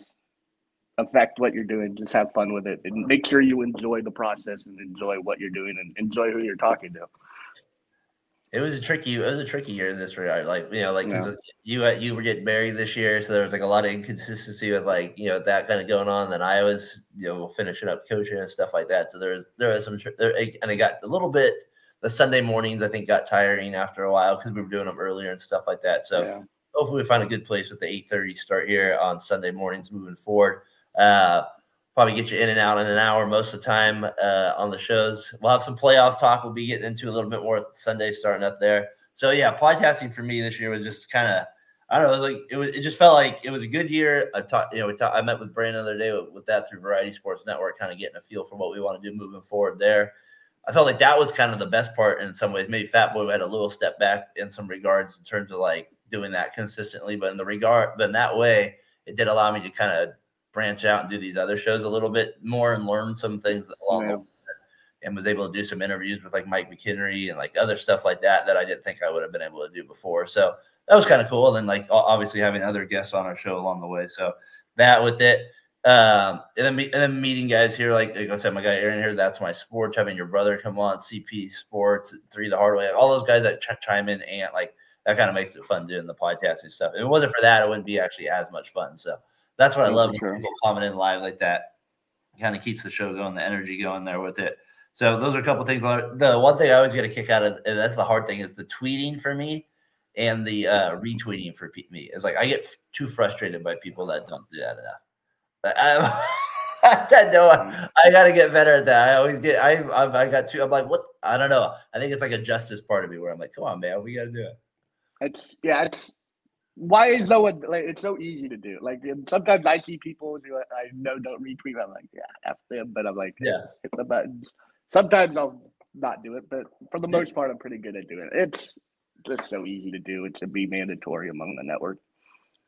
affect what you're doing. Just have fun with it and make sure you enjoy the process and enjoy what you're doing and enjoy who you're talking to. It was a tricky. It was a tricky year in this regard. Like you know, like Yeah. you uh, you were getting married this year, so there was like a lot of inconsistency with like you know that kind of going on. Then I was you know finishing up coaching and stuff like that. So there was there was some there, and it got a little bit. The Sunday mornings I think got tiring after a while because we were doing them earlier and stuff like that. So yeah. hopefully we find a good place with the 8:30 start here on Sunday mornings moving forward. Uh, probably get you in and out in an hour most of the time uh, on the shows. We'll have some playoff talk. We'll be getting into a little bit more Sunday starting up there. So yeah, podcasting for me this year was just kind of I don't know, it was like it was it just felt like it was a good year. I've talked, you know, we talked, I met with Brandon the other day with, with that through Variety Sports Network, kind of getting a feel for what we want to do moving forward there. I felt like that was kind of the best part in some ways. Maybe Fat Boy had a little step back in some regards in terms of like doing that consistently, but in the regard, but in that way, it did allow me to kind of branch out and do these other shows a little bit more and learn some things along Yeah. the way. And was able to do some interviews with like Mike McKinnery and like other stuff like that that I didn't think I would have been able to do before. So that was kind of cool. And then like obviously having other guests on our show along the way. So that with it. Um, and then, and then meeting guys here, like, like I said, my guy Aaron here, that's my sports. Having your brother come on, CP Sports, Three the Hard Way, all those guys that ch- chime in and like that kind of makes it fun doing the podcasting stuff. If it wasn't for that, it wouldn't be actually as much fun. So that's what I love. sure. People coming in live like that. kind of keeps the show going, the energy going there with it. So those are a couple things. The one thing I always get a kick out of, and that's the hard thing, is the tweeting for me and the uh, retweeting for me. It's like I get f- too frustrated by people that don't do that enough. I, I <laughs> know I, I got to get better at that. I always get I I've, I got too. I'm like, what? I don't know. I think it's like a justice part of me where I'm like, come on, man, we got to do it. It's yeah, it's why is no one like it's so easy to do. Like and sometimes I see people who I know don't retweet. I'm like, yeah, f them, but I'm like, Yeah. hit the buttons. Sometimes I'll not do it, but for the most part, I'm pretty good at doing it. It's just so easy to do. It should be mandatory among the network.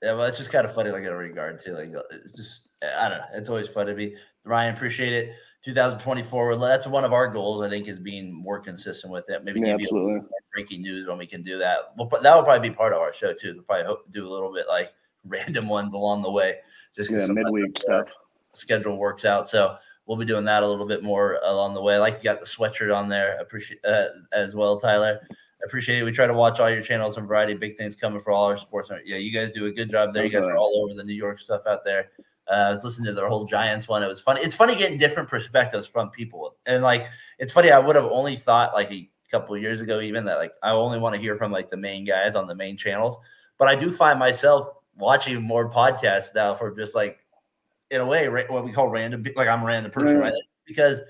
Yeah, well, it's just kind of funny, like in regard to like it's just I don't know. It's always fun to be Ryan. Appreciate it. 2024. That's one of our goals. I think is being more consistent with it. Maybe Yeah, give you a little absolutely. more breaking news when we can do that. Well, that will probably be part of our show too. We'll probably hope do a little bit like <laughs> random ones along the way. Just Yeah, midweek stuff. schedule works out. So we'll be doing that a little bit more along the way. Like you got the sweatshirt on there. Appreciate uh, as well, Tyler. Appreciate it. We try to watch all your channels and variety big things coming for all our sports. Yeah, you guys do a good job there. You guys are all over the New York stuff out there. Uh, I was listening to their whole Giants one. It was funny. It's funny getting different perspectives from people. And like, it's funny. I would have only thought like a couple of years ago, even that like I only want to hear from like the main guys on the main channels. But I do find myself watching more podcasts now for just like, in a way, what we call random. Like I'm a random person, right? Because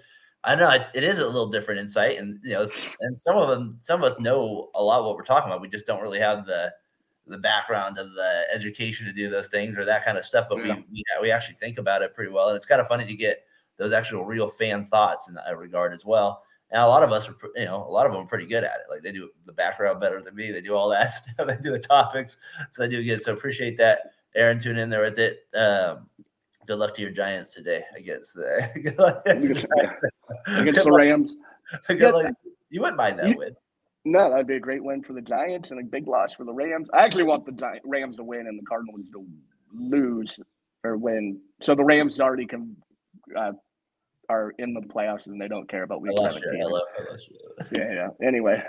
I know it, it is a little different insight, and you know, and some of them, some of us know a lot what we're talking about. We just don't really have the the background of the education to do those things or that kind of stuff. But Yeah. we, we we actually think about it pretty well, and it's kind of funny to get those actual real fan thoughts in that regard as well. And a lot of us are, you know, a lot of them are pretty good at it. Like they do the background better than me. They do all that <laughs> stuff. They do the topics, so they do good. So appreciate that, Aaron. Tune in there with it. Um, good luck to your Giants today against <laughs> the. good luck- Against the Rams. <laughs> good luck. You wouldn't mind that You- win. No, that'd be a great win for the Giants and a big loss for the Rams. I actually want the Gi- Rams to win and the Cardinals to lose or win. So the Rams already can uh, are in the playoffs and they don't care about I week lost you. seventeen. Hello. I lost you. Yeah, yeah. Anyway,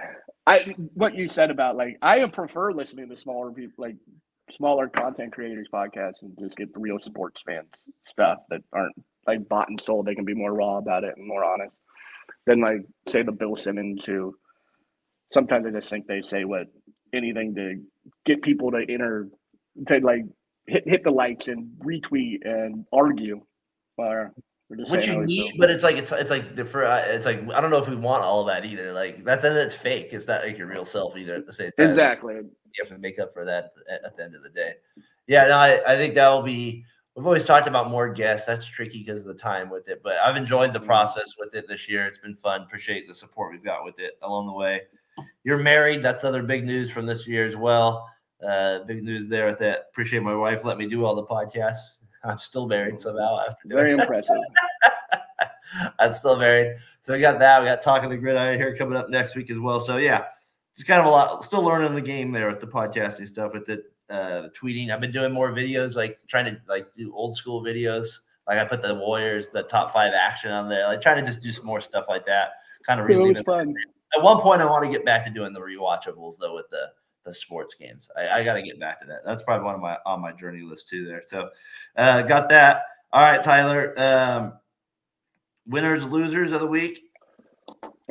I what you said about like I prefer listening to smaller people like smaller content creators podcasts and just get the real sports fans stuff that aren't like bought and sold. They can be more raw about it and more honest than like say the Bill Simmons who sometimes I just think they say what anything to get people to enter to like hit hit the likes and retweet and argue or or Which you need, but it's like it's it's like the for uh, it's like I don't know if we want all that either. Like that then it's fake. It's not like your real self either. At the same time, exactly. you have to make up for that at, at the end of the day. Yeah, no, I, I think that will be. We've always talked about more guests. That's tricky because of the time with it, but I've enjoyed the Mhm. process with it this year. It's been fun. Appreciate the support we've got with it along the way. You're married. That's other big news from this year as well. Uh, big news there at that. Appreciate my wife let me do all the podcasts. I'm still married somehow after doing Very impressive. <laughs> I'm still married. So we got that. We got Talk of the Gridiron here coming up next week as well. So yeah, it's kind of a lot. Still learning the game there with the podcasting stuff, with the uh, tweeting. I've been doing more videos, like trying to like do old school videos. Like I put the Warriors, the top five action on there. Like trying to just do some more stuff like that. Kind of It was relieving. At one point, I want to get back to doing the rewatchables though with the the sports games. I, I got to get back to that. That's probably one of my on my journey list too. There, so uh, got that. All right, Tyler. Um, winners, losers of the week.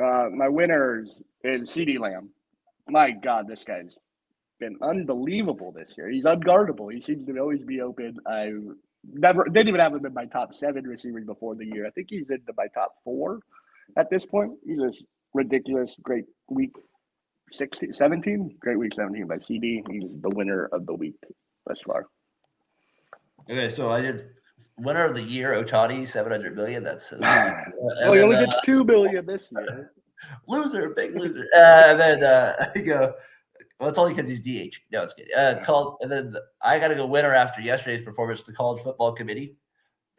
Uh, my winners is CeeDee Lamb. My God, this guy's been unbelievable this year. He's unguardable. He seems to always be open. I never didn't even have him in my top seven receivers before the year. I think he's into my top four at this point. He's just ridiculous. Great week 16, 17. Great week 17 by CeeDee. He's the winner of the week thus far. Okay, so I did winner of the year, Ohtani, seven hundred million. That's uh, <laughs> Oh, he only then, gets two billion this year. <laughs> loser, big loser. Uh, and then uh, <laughs> I go. Well, it's only because he's DH. No, it's kidding. Uh, called, and then the- I got to go winner after yesterday's performance. The college football committee.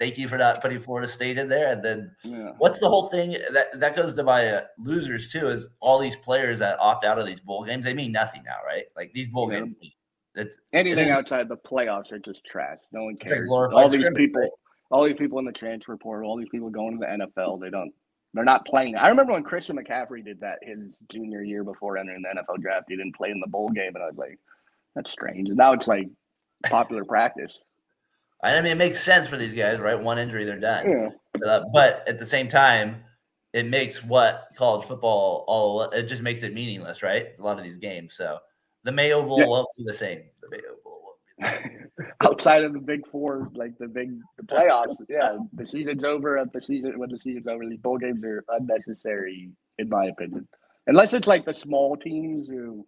Thank you for not putting Florida State in there. And then Yeah. what's the whole thing that that goes to my uh, losers too? Is all these players that opt out of these bowl games? They mean nothing now, right? Like these bowl Yeah. games. It's Anything outside the playoffs are just trash. No one It's like cares. all these people, all these people in the transfer portal, all these people going to the NFL, they don't. They're not playing. I remember when Christian McCaffrey did that his junior year before entering the NFL draft. He didn't play in the bowl game, and I was like, that's strange. And now it's like popular practice. I mean, it makes sense for these guys, right? One injury, they're done. Yeah. Uh, but at the same time, it makes what college football all it just makes it meaningless, right? It's a lot of these games. So the Mayo Bowl Yeah. won't be the same. The Mayo Bowl won't be the same. <laughs> Outside of the big four, like the big the playoffs, yeah, the season's over. At the season, when the season's over, these bowl games are unnecessary, in my opinion. Unless it's like the small teams who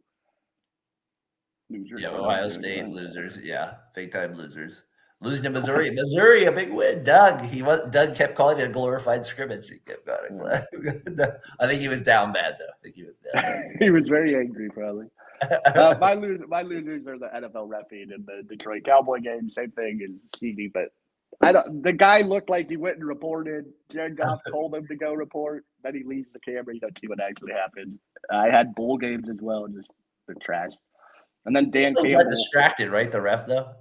losers. Yeah, Ohio State losers. Yeah, big time losers. Losing to Missouri. Missouri, a big win. Doug, he was Doug kept calling it a glorified scrimmage. He kept going. <laughs> I think he was down bad though. I think he was down. <laughs> he was very angry, probably. <laughs> Uh, my losers, my losers are the NFL referee and the Detroit Cowboy game. Same thing as CeeDee, but I don't. The guy looked like he went and reported. Jared Goff told him to go report. Then he leaves the camera. You don't see what actually happened. I had bowl games as well, just the trash. And then Dan Campbell. got distracted, right? The ref though.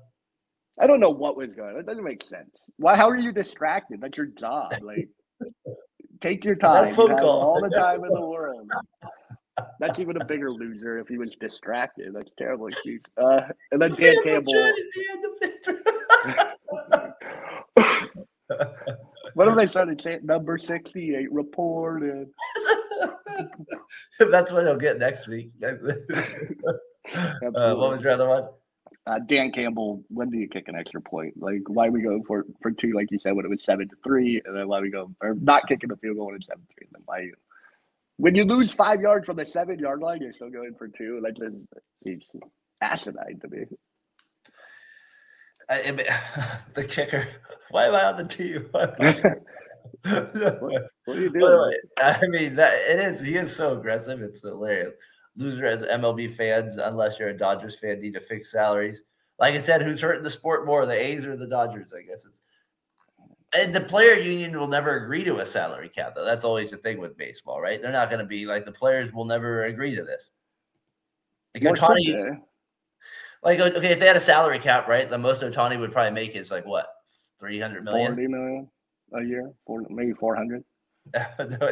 I don't know what was going on. It doesn't make sense. Why? How are you distracted? That's your job. Like, take your <laughs> time. Phone call. all the time in the <laughs> world. That's even a bigger loser if he was distracted. That's a terrible excuse. Uh, and then Dan Campbell. Chin at the end of it. <laughs> What have they started saying? Number sixty-eight reported. That's what he'll get next week. uh, what was your other one? Uh, Dan Campbell, when do you kick an extra point? Like, why we go for for two, like you said, when it was seven to three, and then why we go or not kicking a field goal when it's seven to three? Then why you? When you lose five yards from the seven yard line, you're still going for two. Like, just it's asinine to me. I, I mean, <laughs> the kicker. <laughs> Why am I on the team? <laughs> Why am I- What are you doing? way, I mean that it is. He is so aggressive. It's hilarious. Loser as MLB fans, unless you're a Dodgers fan, need to fix salaries. Like I said, who's hurting the sport more, the A's or the Dodgers? I guess it's. And the player union will never agree to a salary cap, though. That's always the thing with baseball, right? They're not going to be like the players will never agree to this. Like More should like okay, if they had a salary cap, right, the most Ohtani would probably make is like what, three hundred million? Forty million a year, four, maybe four hundred. <laughs>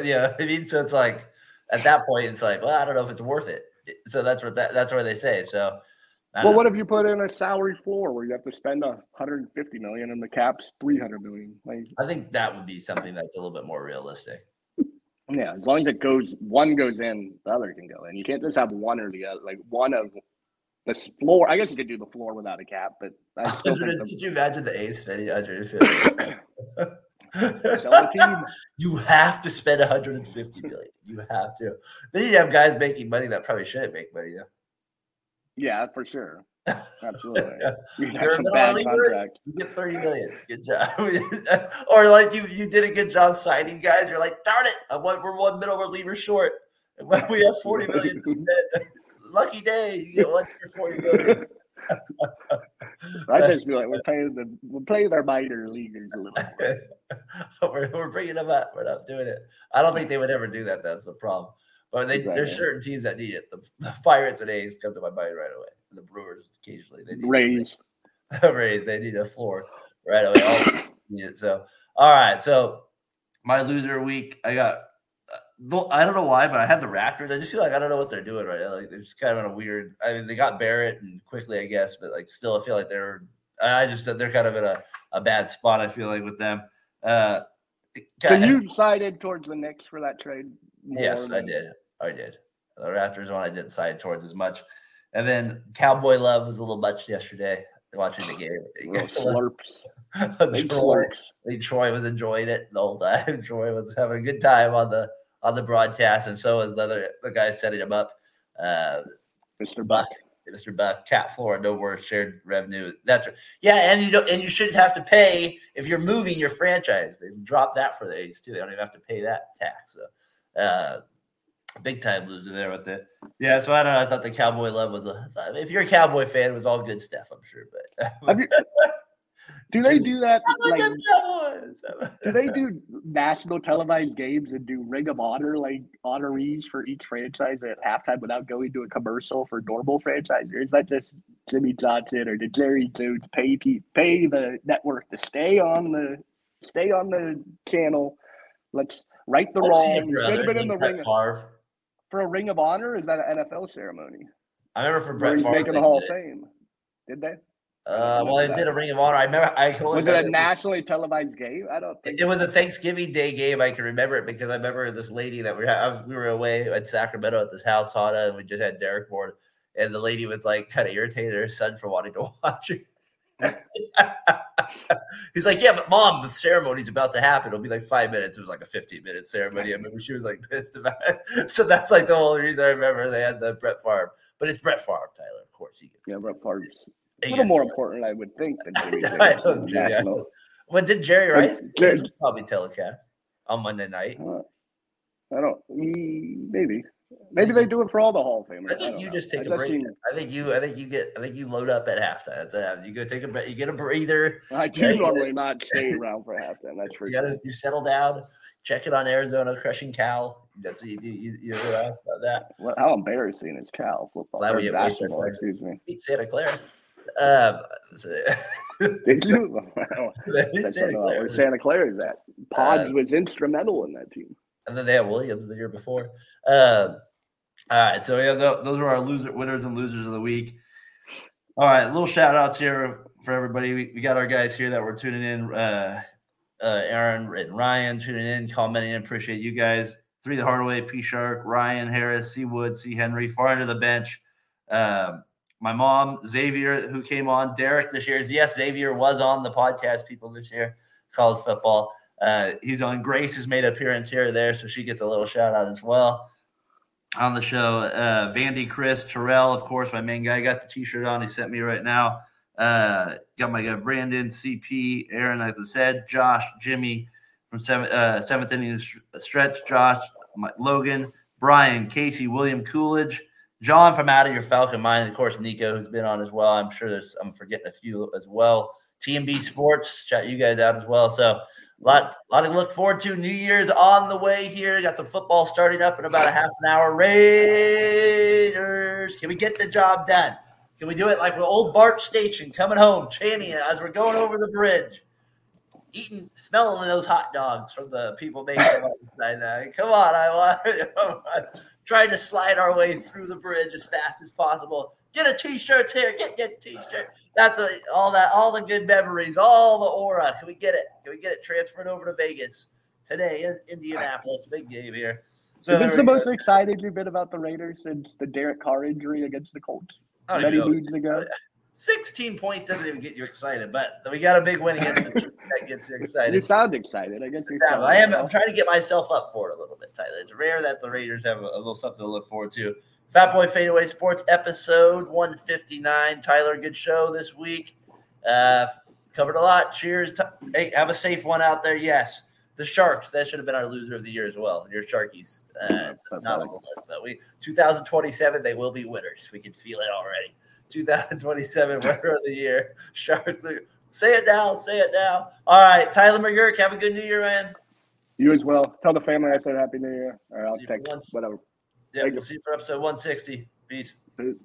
yeah, I mean, so it's like at that point, it's like, well, I don't know if it's worth it. So that's what that that's what they say. So, Well, don't what if you put in a salary floor where you have to spend a hundred and fifty million and the cap's three hundred million? Like. I think that would be something that's a little bit more realistic. yeah, as long as it goes, one goes in, the other can go in. You can't just have one or the other. Like one of the floor. I guess you could do the floor without a cap, but I <laughs> still think the, Did you imagine the A's spending 150? <coughs> <laughs> sell the team. <laughs> you have to spend 150 million. You have to. Then you have guys making money that probably shouldn't make money. Yeah. Yeah, for sure. Absolutely. <laughs> You You're have some bad contract. You get 30 million. Good job. <laughs> or like you you did a good job signing guys. You're like, darn it, I want, we're one middle reliever short. And when we have 40 million to spend, lucky day, you get one for 40 million. <laughs> I just feel like we're playing the we're paying our minor leaguers a little. <laughs> We're, we're bringing them up. We're not doing it. I don't think they would ever do that. That's the problem. But they, there's certain teams that need it. The, the Pirates and A's come to my mind right away. The Brewers occasionally they need Rays. <laughs> Rays. They need a floor right away. All. So all right. So my loser week, I got. I don't know why, but I had the Raptors. I just feel like I don't know what they're doing right now. Like they're just kind of in a weird. I mean, they got Barrett and Quickley, I guess, but like still, I feel like they're. I just said they're kind of in a, a bad spot. I feel like with them. Uh, So you sided towards the Knicks for that trade? Yes, I did. I did. The Raptors one I didn't side towards as much. And then Cowboy Love was a little much yesterday watching the game. <sighs> <laughs> slurps. <laughs> Troy, slurps. Troy was enjoying it the whole <laughs> time. Troy was having a good time on the on the broadcast, and so is the other the guy setting him up. Uh, Mr. Buck. Mr. Buck, Cat Floor, no worse shared revenue. That's right. Yeah, and you don't and you shouldn't have to pay if you're moving your franchise. They dropped that for the A's too. They don't even have to pay that tax. So uh big time loser there with it. Yeah, so I don't know. I thought the Cowboy love was a if you're a Cowboy fan, it was all good stuff, I'm sure. But Have you, do they do that? Like Like, the Cowboys. do they <laughs> do national televised games and do Ring of Honor like honorees for each franchise at halftime without going to a commercial for normal franchise? Or is that just Jimmy Johnson or did Jerry Jones pay pay the network to stay on the stay on the channel? Let's right the I've seen wrong. for Should have been in the Brett ring Favre. for a Ring of Honor. Is that an NFL ceremony? I remember for Where Brett Favre. making the Hall of. Fame. Did they? Uh, well, it did a Ring of Honor. I remember. I Was it a nationally televised game? I don't think. It was a Thanksgiving Day game. I can remember it because I remember this lady that we had. We were away at Sacramento at this house, Hana, and we just had Derek board. And the lady was like, kind of irritated her son for wanting to <laughs> watch it. <laughs> He's like, yeah, but mom, the ceremony's about to happen. It'll be like five minutes. It was like a 15 minute ceremony. I remember she was like <laughs> pissed about it. So that's like the only reason I remember they had the Brett Favre. But it's Brett Favre, Tyler. Of course, he gets. Yeah, Brett Favre's a little more <laughs> important, I would think, than Jimmy <laughs> I Jones. don't- yeah. national. When did Jerry Rice? Jer- He probably telecast on Monday night. Uh, I don't. Maybe. Maybe they do it for all the Hall of Famers. I think don't you know. just take It a break. seem- I think you. I think you get. I think you load up at halftime. That's what happens. You go take a. You get a breather. I <laughs> do normally not stay around for halftime. That's for You gotta. You settle down. Check it on Arizona crushing Cal. That's what you do. You you know about that. What, how embarrassing is Cal football? Glad we get basketball, excuse me. Beat Santa Clara. So- Did you? <laughs> That's Santa Clara. where Santa Clara is at. Pods Uh, was instrumental in that team. and then they had Williams the year before. Um, all right, so yeah, tho- those are our loser winners and losers of the week. All right, little shout outs here for everybody. We, we got our guys here that were tuning in. Uh, uh, Aaron and Ryan tuning in, commenting. Appreciate you guys. Three the Hardaway, P Shark, Ryan Harris, C Wood, C Henry, far into the bench. Um, my mom, Xavier, who came on, Derek this year. Yes, Xavier was on the podcast, people this year, college football. Uh, he's on Grace has made an appearance here or there, so she gets a little shout out as well on the show. Uh, Vandy, Chris, Terrell, of course, my main guy got the t-shirt on. He sent me right now. Uh, got my guy Brandon, CP, Aaron, as I said, Josh, Jimmy from seventh uh, seventh inning stretch, Josh, Logan, Brian, Casey, William Coolidge, John from Out of Your Falcon Mind, of course Nico, who's been on as well. I'm sure there's I'm forgetting a few as well. TMB Sports, shout you guys out as well. So a lot, lot to look forward to. New Year's on the way here. Got some football starting up in about a half an hour. Raiders, can we get the job done? Can we do it like with old Bart Station coming home, chanting as we're going over the bridge, eating, smelling those hot dogs from the people making them outside. Come on, I want <laughs> trying to slide our way through the bridge as fast as possible. Get a t-shirt here. Get get t-shirt. That's a, all that all the good memories, all the aura. Can we get it? Can we get it transferred over to Vegas today in Indianapolis? Big game here. So is this the go. most excited you've been about the Raiders since the Derek Carr injury against the Colts don't many moons ago? Oh, 16 points doesn't even get you excited, but we got a big win against the Chiefs. <laughs> That gets you excited. You sound excited. I guess you sound I am. I'm trying to get myself up for it a little bit, Tyler. It's rare that the Raiders have a, a little something to look forward to. Fat Boy Fadeaway Sports episode 159. Tyler, good show this week. Uh, covered a lot. Cheers. Hey, have a safe one out there. Yes. The Sharks, that should have been our loser of the year as well. Your Sharkies, uh, not on the list, but we 2027 they will be winners. We can feel it already. 2027 winner of the year. Sharks. Say it now. Say it now. All right, Tyler McGurk, have a good New Year, man. You as well. Tell the family I said Happy New Year. I'll See you for text once. whatever. Yeah, Thank we'll you. see you for episode 160. Peace. Peace.